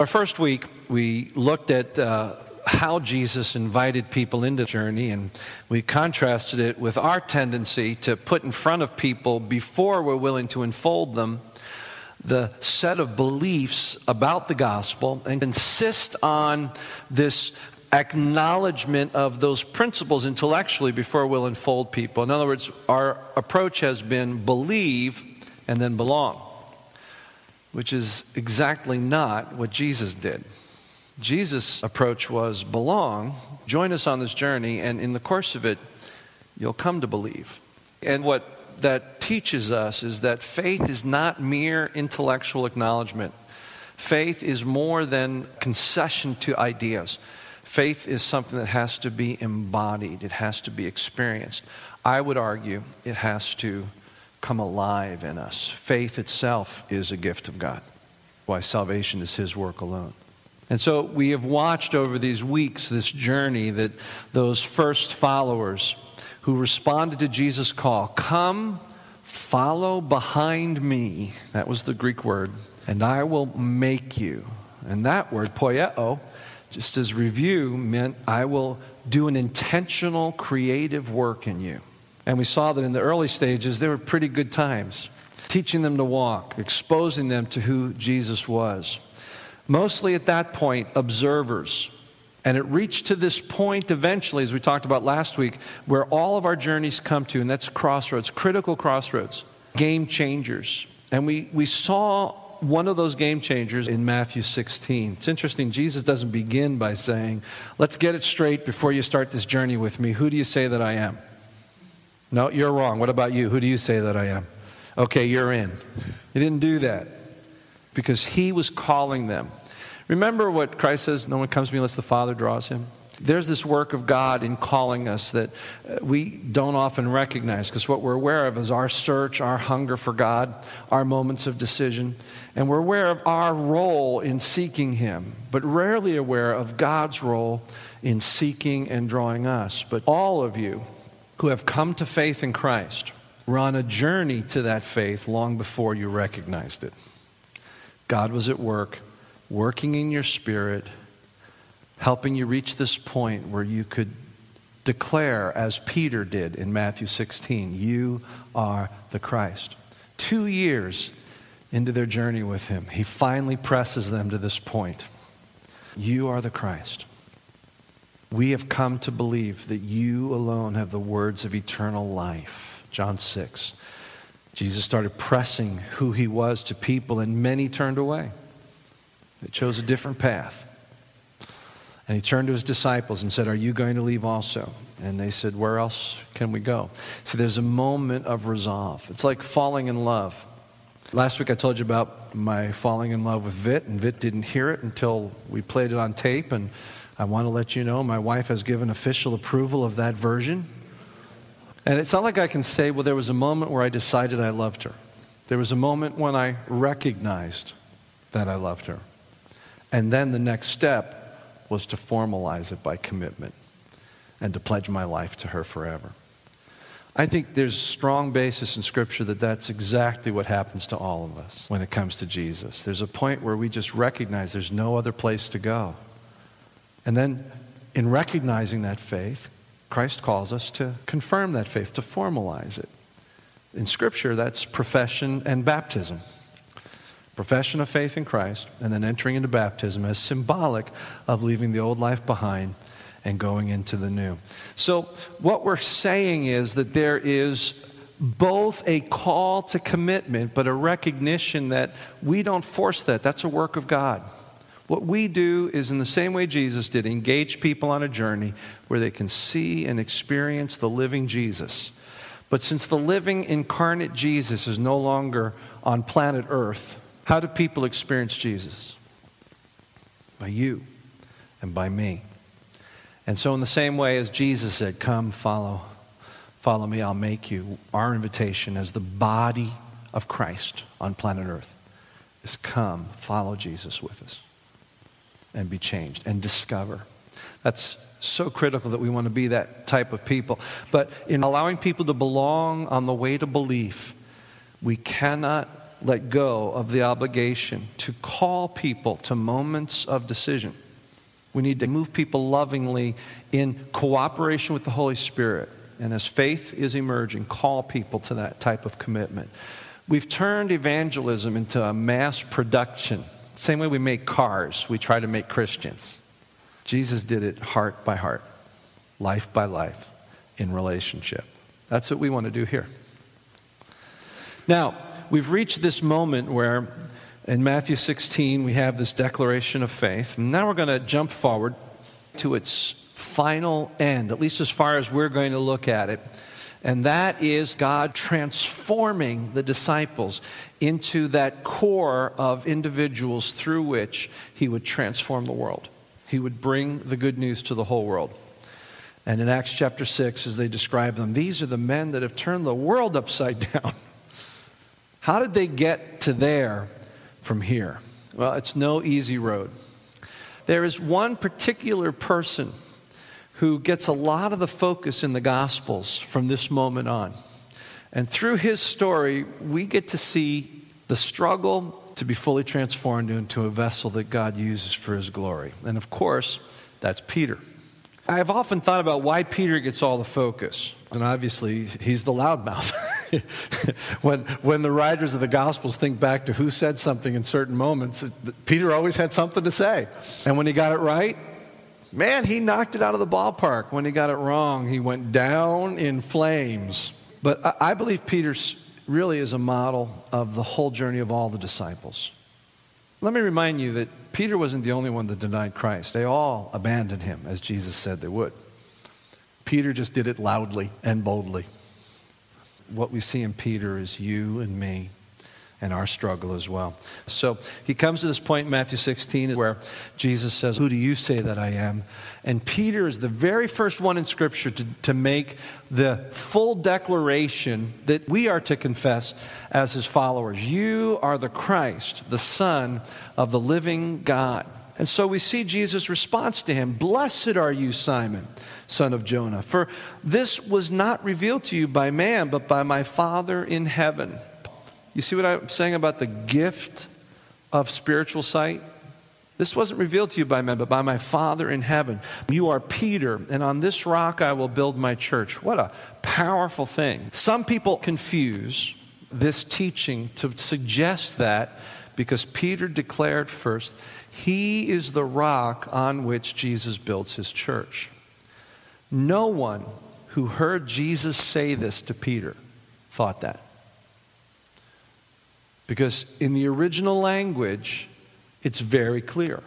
Our first week, we looked at uh, how Jesus invited people into the journey, and we contrasted it with our tendency to put in front of people before we're willing to unfold them the set of beliefs about the gospel and insist on this acknowledgement of those principles intellectually before we'll unfold people. In other words, our approach has been believe and then belong which is exactly not what Jesus did. Jesus' approach was belong, join us on this journey, and in the course of it, you'll come to believe. And what that teaches us is that faith is not mere intellectual acknowledgement. Faith is more than concession to ideas. Faith is something that has to be embodied, it has to be experienced. I would argue it has to come alive in us. Faith itself is a gift of God. Why salvation is His work alone. And so we have watched over these weeks this journey that those first followers who responded to Jesus' call come, follow behind me. That was the Greek word. And I will make you. And that word, poieo, just as review, meant I will do an intentional creative work in you. And we saw that in the early stages, they were pretty good times, teaching them to walk, exposing them to who Jesus was. Mostly at that point, observers. And it reached to this point eventually, as we talked about last week, where all of our journeys come to, and that's crossroads, critical crossroads, game changers. And we, we saw one of those game changers in Matthew 16. It's interesting, Jesus doesn't begin by saying, Let's get it straight before you start this journey with me. Who do you say that I am? No, you're wrong. What about you? Who do you say that I am? Okay, you're in. He didn't do that because he was calling them. Remember what Christ says no one comes to me unless the Father draws him? There's this work of God in calling us that uh, we don't often recognize because what we're aware of is our search, our hunger for God, our moments of decision. And we're aware of our role in seeking Him, but rarely aware of God's role in seeking and drawing us. But all of you, who have come to faith in Christ were on a journey to that faith long before you recognized it. God was at work, working in your spirit, helping you reach this point where you could declare, as Peter did in Matthew 16, You are the Christ. Two years into their journey with him, he finally presses them to this point You are the Christ. We have come to believe that you alone have the words of eternal life. John 6. Jesus started pressing who he was to people, and many turned away. They chose a different path. And he turned to his disciples and said, Are you going to leave also? And they said, Where else can we go? So there's a moment of resolve. It's like falling in love. Last week I told you about my falling in love with Vit, and Vit didn't hear it until we played it on tape. And I want to let you know my wife has given official approval of that version. And it's not like I can say, well, there was a moment where I decided I loved her. There was a moment when I recognized that I loved her. And then the next step was to formalize it by commitment and to pledge my life to her forever. I think there's strong basis in Scripture that that's exactly what happens to all of us when it comes to Jesus. There's a point where we just recognize there's no other place to go. And then, in recognizing that faith, Christ calls us to confirm that faith, to formalize it. In Scripture, that's profession and baptism. Profession of faith in Christ, and then entering into baptism as symbolic of leaving the old life behind and going into the new. So, what we're saying is that there is both a call to commitment, but a recognition that we don't force that. That's a work of God. What we do is, in the same way Jesus did, engage people on a journey where they can see and experience the living Jesus. But since the living incarnate Jesus is no longer on planet Earth, how do people experience Jesus? By you and by me. And so, in the same way as Jesus said, Come, follow, follow me, I'll make you, our invitation as the body of Christ on planet Earth is come, follow Jesus with us and be changed and discover. That's so critical that we want to be that type of people. But in allowing people to belong on the way to belief, we cannot let go of the obligation to call people to moments of decision. We need to move people lovingly in cooperation with the Holy Spirit. And as faith is emerging, call people to that type of commitment. We've turned evangelism into a mass production. Same way we make cars, we try to make Christians. Jesus did it heart by heart, life by life, in relationship. That's what we want to do here. Now, we've reached this moment where in Matthew 16 we have this declaration of faith. Now we're going to jump forward to its final end, at least as far as we're going to look at it. And that is God transforming the disciples into that core of individuals through which He would transform the world. He would bring the good news to the whole world. And in Acts chapter 6, as they describe them, these are the men that have turned the world upside down. How did they get to there from here? Well, it's no easy road. There is one particular person who gets a lot of the focus in the Gospels from this moment on. And through his story, we get to see the struggle to be fully transformed into a vessel that God uses for his glory. And of course, that's Peter. I've often thought about why Peter gets all the focus. And obviously, he's the loudmouth. when, when the writers of the Gospels think back to who said something in certain moments, Peter always had something to say. And when he got it right, Man, he knocked it out of the ballpark. When he got it wrong, he went down in flames. But I believe Peter really is a model of the whole journey of all the disciples. Let me remind you that Peter wasn't the only one that denied Christ. They all abandoned him, as Jesus said they would. Peter just did it loudly and boldly. What we see in Peter is you and me and our struggle as well. So he comes to this point in Matthew 16 where Jesus says, Who do you say that I am? And Peter is the very first one in Scripture to, to make the full declaration that we are to confess as his followers. You are the Christ, the Son of the living God. And so we see Jesus' response to him Blessed are you, Simon, son of Jonah, for this was not revealed to you by man, but by my Father in heaven. You see what I'm saying about the gift of spiritual sight? This wasn't revealed to you by men, but by my Father in heaven. You are Peter, and on this rock I will build my church. What a powerful thing. Some people confuse this teaching to suggest that because Peter declared first, he is the rock on which Jesus builds his church. No one who heard Jesus say this to Peter thought that. Because in the original language, it's very clear.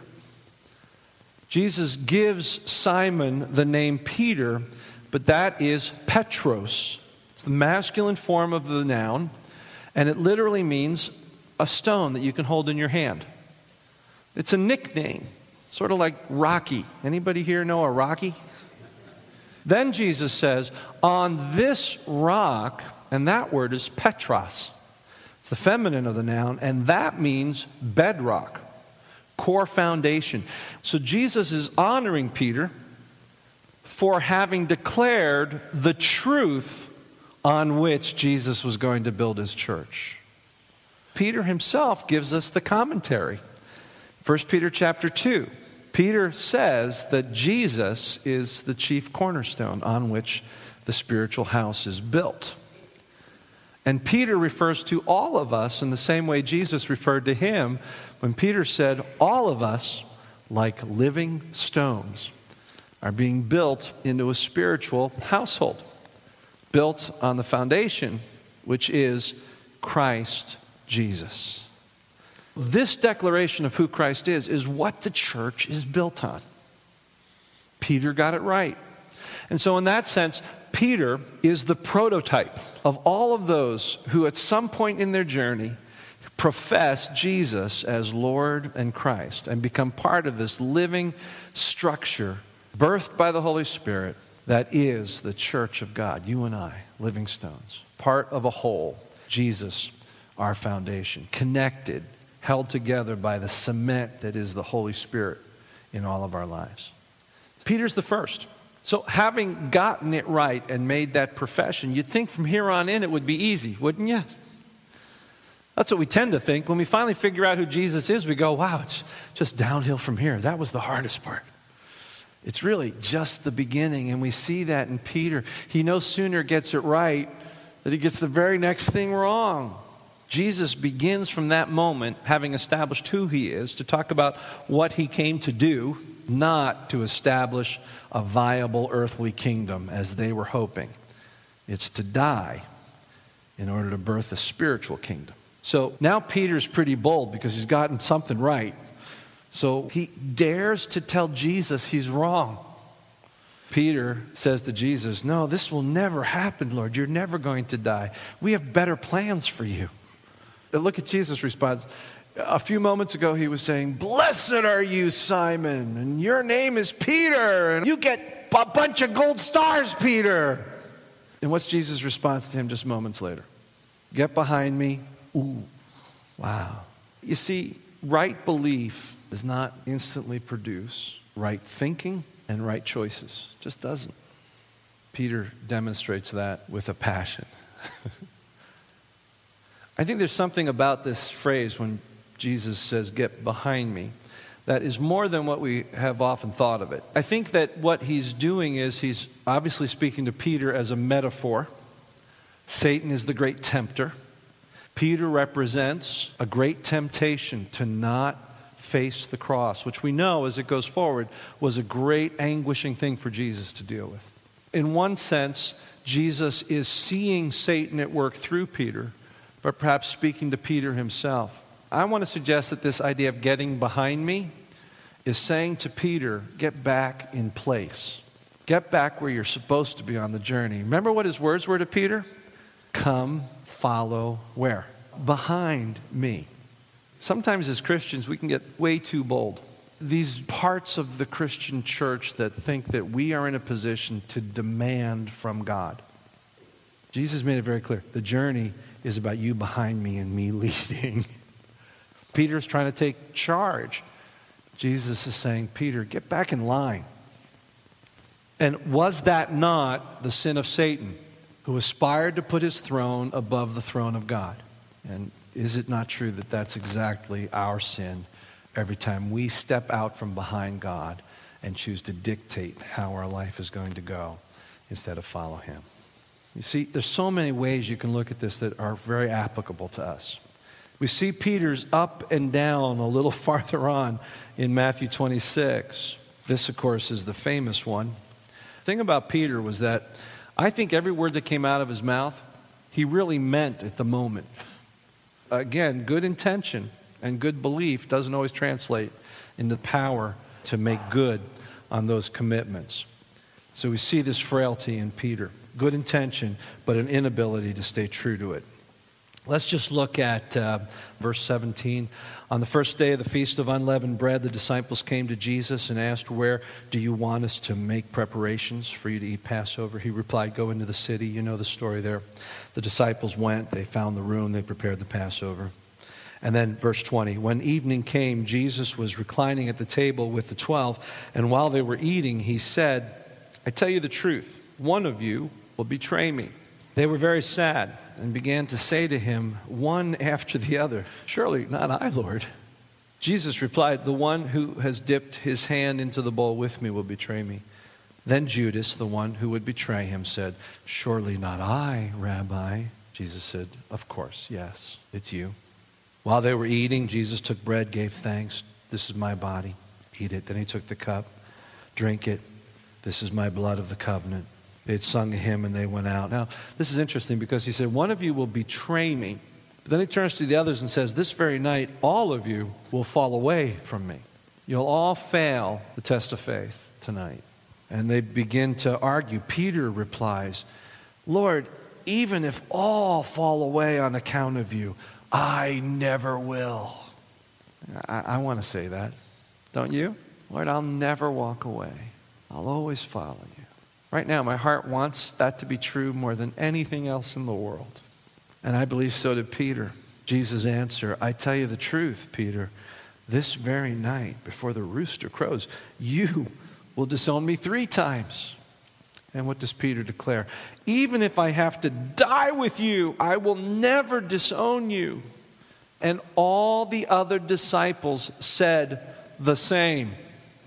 Jesus gives Simon the name Peter, but that is Petros. It's the masculine form of the noun, and it literally means a stone that you can hold in your hand. It's a nickname, sort of like Rocky. Anybody here know a Rocky? Then Jesus says, On this rock, and that word is petra. It's the feminine of the noun, and that means bedrock, core foundation. So Jesus is honoring Peter for having declared the truth on which Jesus was going to build his church. Peter himself gives us the commentary. 1 Peter chapter 2. Peter says that Jesus is the chief cornerstone on which the spiritual house is built. And Peter refers to all of us in the same way Jesus referred to him when Peter said, All of us, like living stones, are being built into a spiritual household, built on the foundation, which is Christ Jesus. This declaration of who Christ is is what the church is built on. Peter got it right. And so, in that sense, Peter is the prototype of all of those who, at some point in their journey, profess Jesus as Lord and Christ and become part of this living structure birthed by the Holy Spirit that is the church of God, you and I, living stones, part of a whole, Jesus, our foundation, connected, held together by the cement that is the Holy Spirit in all of our lives. Peter's the first. So, having gotten it right and made that profession, you'd think from here on in it would be easy, wouldn't you? That's what we tend to think. When we finally figure out who Jesus is, we go, wow, it's just downhill from here. That was the hardest part. It's really just the beginning. And we see that in Peter. He no sooner gets it right that he gets the very next thing wrong. Jesus begins from that moment, having established who he is, to talk about what he came to do, not to establish a viable earthly kingdom as they were hoping. It's to die in order to birth a spiritual kingdom. So now Peter's pretty bold because he's gotten something right. So he dares to tell Jesus he's wrong. Peter says to Jesus, No, this will never happen, Lord. You're never going to die. We have better plans for you. And look at Jesus' response. A few moments ago, he was saying, Blessed are you, Simon, and your name is Peter, and you get a bunch of gold stars, Peter. And what's Jesus' response to him just moments later? Get behind me, Ooh, wow. You see, right belief does not instantly produce right thinking and right choices. just doesn't. Peter demonstrates that with a passion. I think there's something about this phrase when Jesus says, Get behind me, that is more than what we have often thought of it. I think that what he's doing is he's obviously speaking to Peter as a metaphor. Satan is the great tempter. Peter represents a great temptation to not face the cross, which we know as it goes forward was a great anguishing thing for Jesus to deal with. In one sense, Jesus is seeing Satan at work through Peter, but perhaps speaking to Peter himself. I want to suggest that this idea of getting behind me is saying to Peter, get back in place. Get back where you're supposed to be on the journey. Remember what his words were to Peter? Come follow where? Behind me. Sometimes as Christians, we can get way too bold. These parts of the Christian church that think that we are in a position to demand from God. Jesus made it very clear the journey is about you behind me and me leading. Peter's trying to take charge. Jesus is saying, Peter, get back in line. And was that not the sin of Satan? who aspired to put his throne above the throne of God. And is it not true that that's exactly our sin every time we step out from behind God and choose to dictate how our life is going to go instead of follow him? You see, there's so many ways you can look at this that are very applicable to us. We see Peter's up and down a little farther on in Matthew 26. This, of course, is the famous one. The thing about Peter was that I think every word that came out of his mouth, he really meant at the moment. Again, good intention and good belief doesn't always translate into power to make good on those commitments. So we see this frailty in Peter good intention, but an inability to stay true to it. Let's just look at uh, verse 17. On the first day of the Feast of Unleavened Bread, the disciples came to Jesus and asked, Where do you want us to make preparations for you to eat Passover? He replied, Go into the city. You know the story there. The disciples went, they found the room, they prepared the Passover. And then, verse 20 When evening came, Jesus was reclining at the table with the twelve, and while they were eating, he said, I tell you the truth, one of you will betray me. They were very sad and began to say to him, one after the other, Surely not I, Lord. Jesus replied, The one who has dipped his hand into the bowl with me will betray me. Then Judas, the one who would betray him, said, Surely not I, Rabbi. Jesus said, Of course, yes, it's you. While they were eating, Jesus took bread, gave thanks. This is my body. Eat it. Then he took the cup, drink it. This is my blood of the covenant they had sung a hymn and they went out. Now, this is interesting because he said, One of you will betray me. But then he turns to the others and says, This very night, all of you will fall away from me. You'll all fail the test of faith tonight. And they begin to argue. Peter replies, Lord, even if all fall away on account of you, I never will. I, I want to say that. Don't you? Lord, I'll never walk away. I'll always follow you. Right now, my heart wants that to be true more than anything else in the world. And I believe so did Peter. Jesus' answer I tell you the truth, Peter, this very night, before the rooster crows, you will disown me three times. And what does Peter declare? Even if I have to die with you, I will never disown you. And all the other disciples said the same.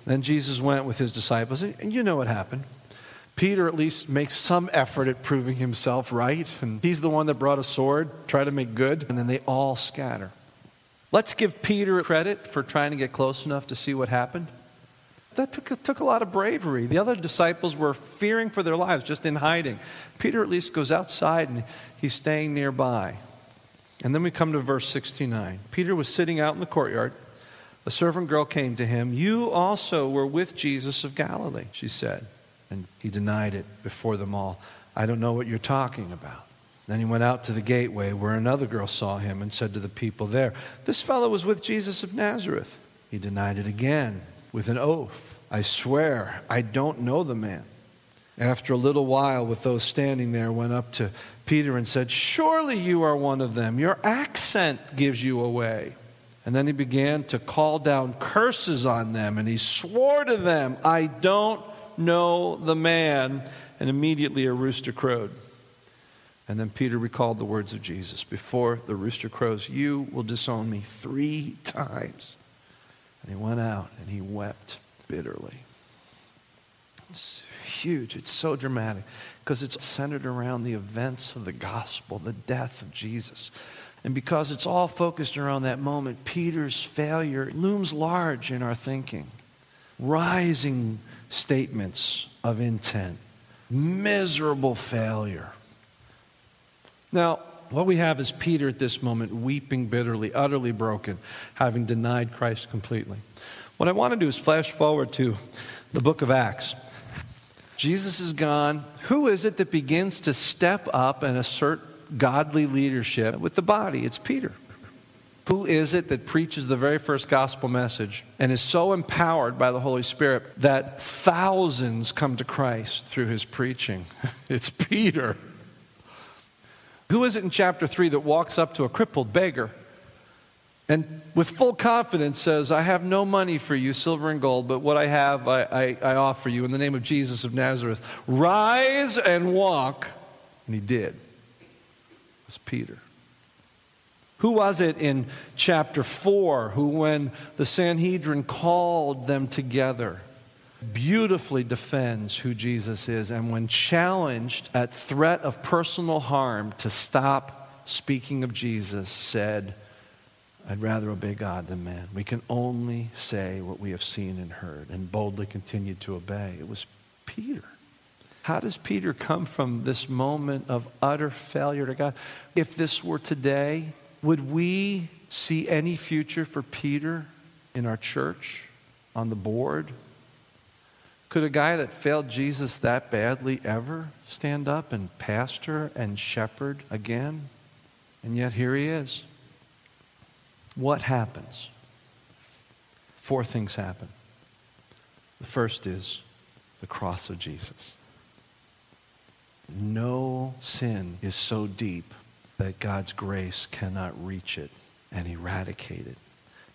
Then Jesus went with his disciples, and you know what happened. Peter at least makes some effort at proving himself right, and he's the one that brought a sword, try to make good, and then they all scatter. Let's give Peter credit for trying to get close enough to see what happened. That took, took a lot of bravery. The other disciples were fearing for their lives, just in hiding. Peter at least goes outside and he's staying nearby. And then we come to verse 69. Peter was sitting out in the courtyard. A servant girl came to him. You also were with Jesus of Galilee, she said. And he denied it before them all. I don't know what you're talking about. Then he went out to the gateway where another girl saw him and said to the people there, This fellow was with Jesus of Nazareth. He denied it again with an oath. I swear, I don't know the man. After a little while, with those standing there, went up to Peter and said, Surely you are one of them. Your accent gives you away. And then he began to call down curses on them, and he swore to them, I don't know the man. And immediately a rooster crowed. And then Peter recalled the words of Jesus Before the rooster crows, you will disown me three times. And he went out and he wept bitterly. It's huge, it's so dramatic because it's centered around the events of the gospel, the death of Jesus. And because it's all focused around that moment, Peter's failure looms large in our thinking. Rising statements of intent, miserable failure. Now, what we have is Peter at this moment weeping bitterly, utterly broken, having denied Christ completely. What I want to do is flash forward to the book of Acts. Jesus is gone. Who is it that begins to step up and assert godly leadership with the body? It's Peter. Who is it that preaches the very first gospel message and is so empowered by the Holy Spirit that thousands come to Christ through his preaching? It's Peter. Who is it in chapter 3 that walks up to a crippled beggar and with full confidence says, I have no money for you, silver and gold, but what I have I, I, I offer you in the name of Jesus of Nazareth. Rise and walk. And he did. It's Peter. Who was it in chapter 4 who, when the Sanhedrin called them together, beautifully defends who Jesus is, and when challenged at threat of personal harm to stop speaking of Jesus, said, I'd rather obey God than man. We can only say what we have seen and heard and boldly continue to obey. It was Peter. How does Peter come from this moment of utter failure to God? If this were today, would we see any future for Peter in our church, on the board? Could a guy that failed Jesus that badly ever stand up and pastor and shepherd again? And yet here he is. What happens? Four things happen. The first is the cross of Jesus. No sin is so deep that God's grace cannot reach it and eradicate it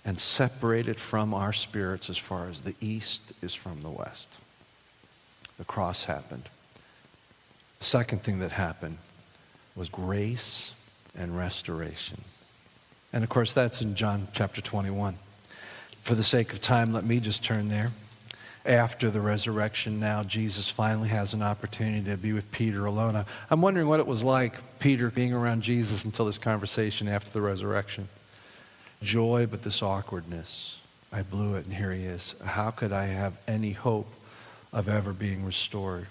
and separate it from our spirits as far as the east is from the west. The cross happened. The second thing that happened was grace and restoration. And of course, that's in John chapter 21. For the sake of time, let me just turn there. After the resurrection, now Jesus finally has an opportunity to be with Peter alone. I'm wondering what it was like, Peter being around Jesus until this conversation after the resurrection. Joy, but this awkwardness. I blew it, and here he is. How could I have any hope of ever being restored?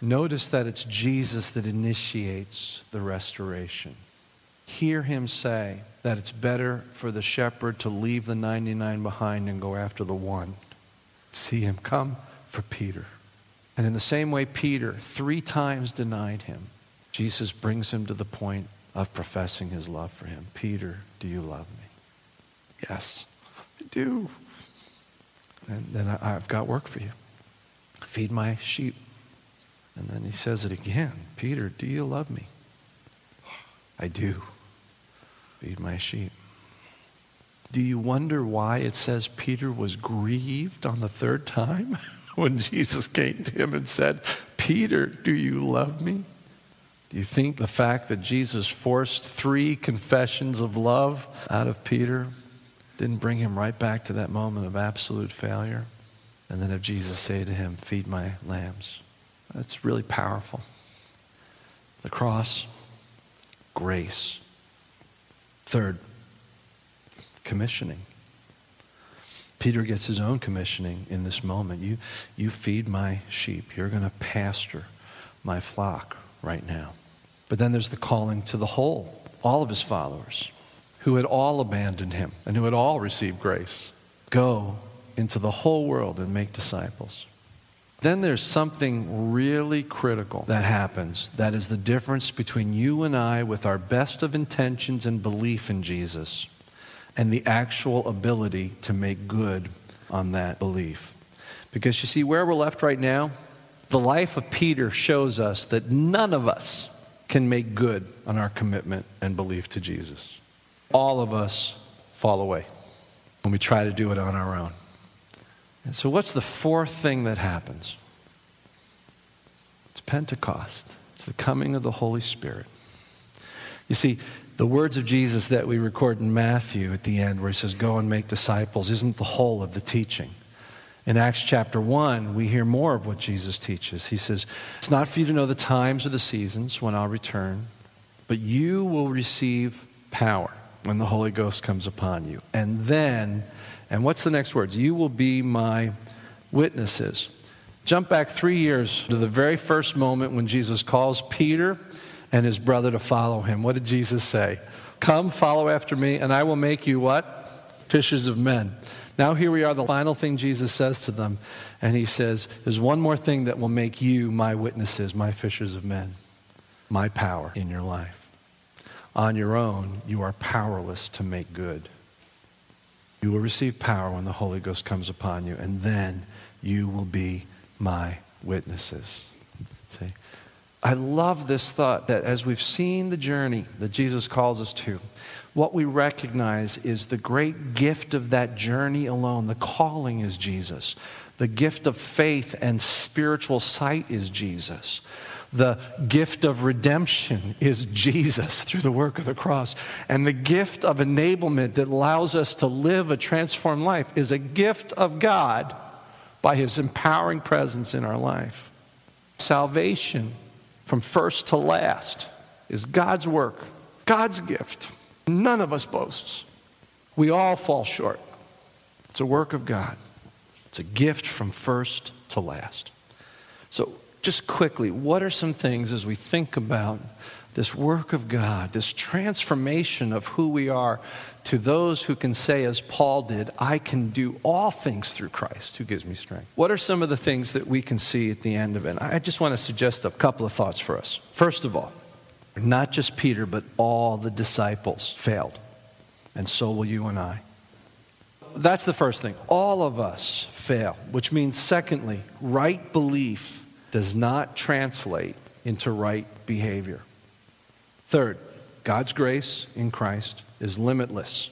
Notice that it's Jesus that initiates the restoration hear him say that it's better for the shepherd to leave the 99 behind and go after the one. See him come for Peter. And in the same way, Peter three times denied him. Jesus brings him to the point of professing his love for him. Peter, do you love me? Yes, I do. And then I, have got work for you. Feed my sheep. And then he says it again Peter, do you love me? I do. Feed my sheep. Do you wonder why it says Peter was grieved on the third time when Jesus came to him and said, Peter, do you love me? Do you think the fact that Jesus forced three confessions of love out of Peter didn't bring him right back to that moment of absolute failure? And then have Jesus say to him, Feed my lambs? That's really powerful. The cross, grace. Third, commissioning. Peter gets his own commissioning in this moment. You, you feed my sheep. You're going to pasture my flock right now. But then there's the calling to the whole, all of his followers, who had all abandoned him and who had all received grace. Go into the whole world and make disciples. Then there's something really critical that happens. That is the difference between you and I, with our best of intentions and belief in Jesus, and the actual ability to make good on that belief. Because you see, where we're left right now, the life of Peter shows us that none of us can make good on our commitment and belief to Jesus. All of us fall away when we try to do it on our own. And so, what's the fourth thing that happens? It's Pentecost, it's the coming of the Holy Spirit. You see, the words of Jesus that we record in Matthew at the end, where he says, Go and make disciples, isn't the whole of the teaching. In Acts chapter 1, we hear more of what Jesus teaches. He says, It's not for you to know the times or the seasons when I'll return, but you will receive power when the Holy Ghost comes upon you. And then, and what's the next words? You will be my witnesses. Jump back three years to the very first moment when Jesus calls Peter and his brother to follow him. What did Jesus say? Come, follow after me, and I will make you what? Fishers of men. Now, here we are, the final thing Jesus says to them. And he says, There's one more thing that will make you my witnesses, my fishers of men, my power in your life. On your own, you are powerless to make good. You will receive power when the Holy Ghost comes upon you, and then you will be my witnesses. See? I love this thought that as we've seen the journey that Jesus calls us to, what we recognize is the great gift of that journey alone. The calling is Jesus. The gift of faith and spiritual sight is Jesus. The gift of redemption is Jesus through the work of the cross. And the gift of enablement that allows us to live a transformed life is a gift of God by his empowering presence in our life. Salvation from first to last is God's work, God's gift. None of us boasts. We all fall short. It's a work of God, it's a gift from first to last. So, just quickly, what are some things as we think about this work of God, this transformation of who we are to those who can say, as Paul did, I can do all things through Christ who gives me strength? What are some of the things that we can see at the end of it? I just want to suggest a couple of thoughts for us. First of all, not just Peter, but all the disciples failed. And so will you and I. That's the first thing. All of us fail, which means, secondly, right belief does not translate into right behavior. Third, God's grace in Christ is limitless.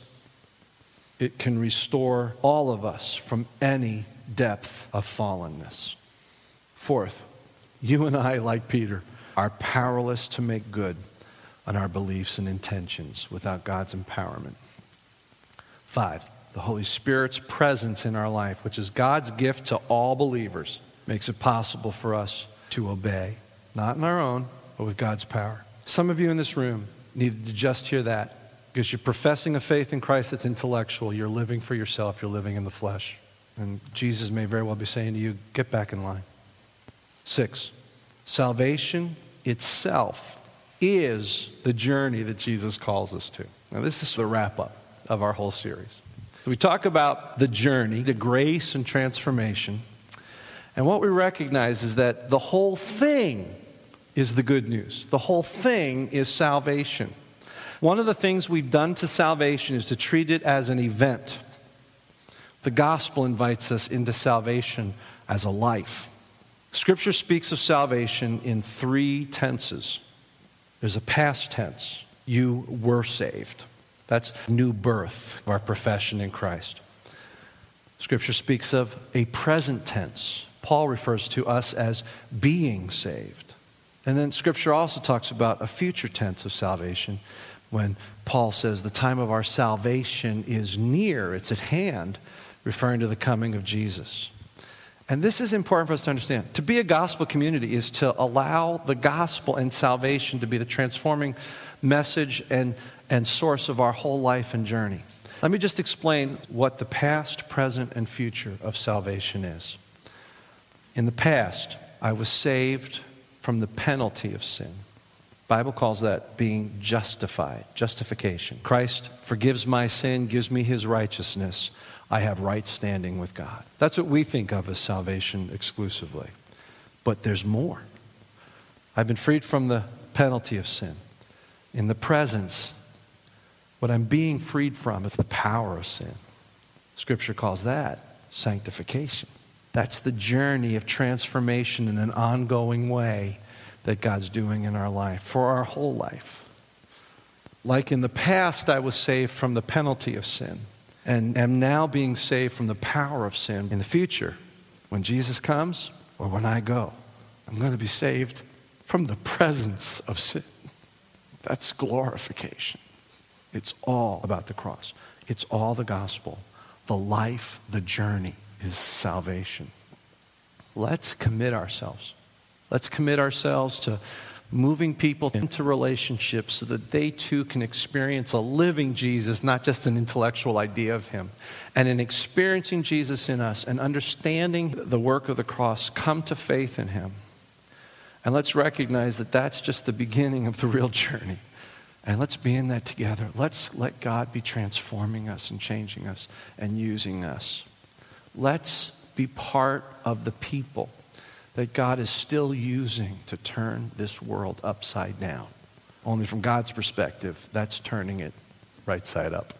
It can restore all of us from any depth of fallenness. Fourth, you and I, like Peter, are powerless to make good on our beliefs and intentions without God's empowerment. Five, the Holy Spirit's presence in our life, which is God's gift to all believers, makes it possible for us to obey, not in our own, but with God's power. Some of you in this room needed to just hear that because you're professing a faith in Christ that's intellectual. You're living for yourself, you're living in the flesh. And Jesus may very well be saying to you, get back in line. Six, salvation itself is the journey that Jesus calls us to. Now, this is the wrap up of our whole series. We talk about the journey, the grace and transformation. And what we recognize is that the whole thing is the good news. The whole thing is salvation. One of the things we've done to salvation is to treat it as an event. The gospel invites us into salvation as a life. Scripture speaks of salvation in three tenses. There's a past tense, you were saved. That's new birth our profession in Christ. Scripture speaks of a present tense. Paul refers to us as being saved. And then Scripture also talks about a future tense of salvation when Paul says the time of our salvation is near, it's at hand, referring to the coming of Jesus. And this is important for us to understand. To be a gospel community is to allow the gospel and salvation to be the transforming message and, and source of our whole life and journey. Let me just explain what the past, present, and future of salvation is. In the past, I was saved from the penalty of sin. Bible calls that being justified, justification. Christ forgives my sin, gives me his righteousness. I have right standing with God. That's what we think of as salvation exclusively. But there's more. I've been freed from the penalty of sin. In the presence, what I'm being freed from is the power of sin. Scripture calls that sanctification. That's the journey of transformation in an ongoing way that God's doing in our life, for our whole life. Like in the past, I was saved from the penalty of sin and am now being saved from the power of sin. In the future, when Jesus comes or when I go, I'm going to be saved from the presence of sin. That's glorification. It's all about the cross, it's all the gospel. The life, the journey is salvation. Let's commit ourselves. Let's commit ourselves to moving people into relationships so that they too can experience a living Jesus, not just an intellectual idea of him. And in experiencing Jesus in us and understanding the work of the cross, come to faith in him. And let's recognize that that's just the beginning of the real journey. And let's be in that together. Let's let God be transforming us and changing us and using us. Let's be part of the people that God is still using to turn this world upside down. Only from God's perspective, that's turning it right side up.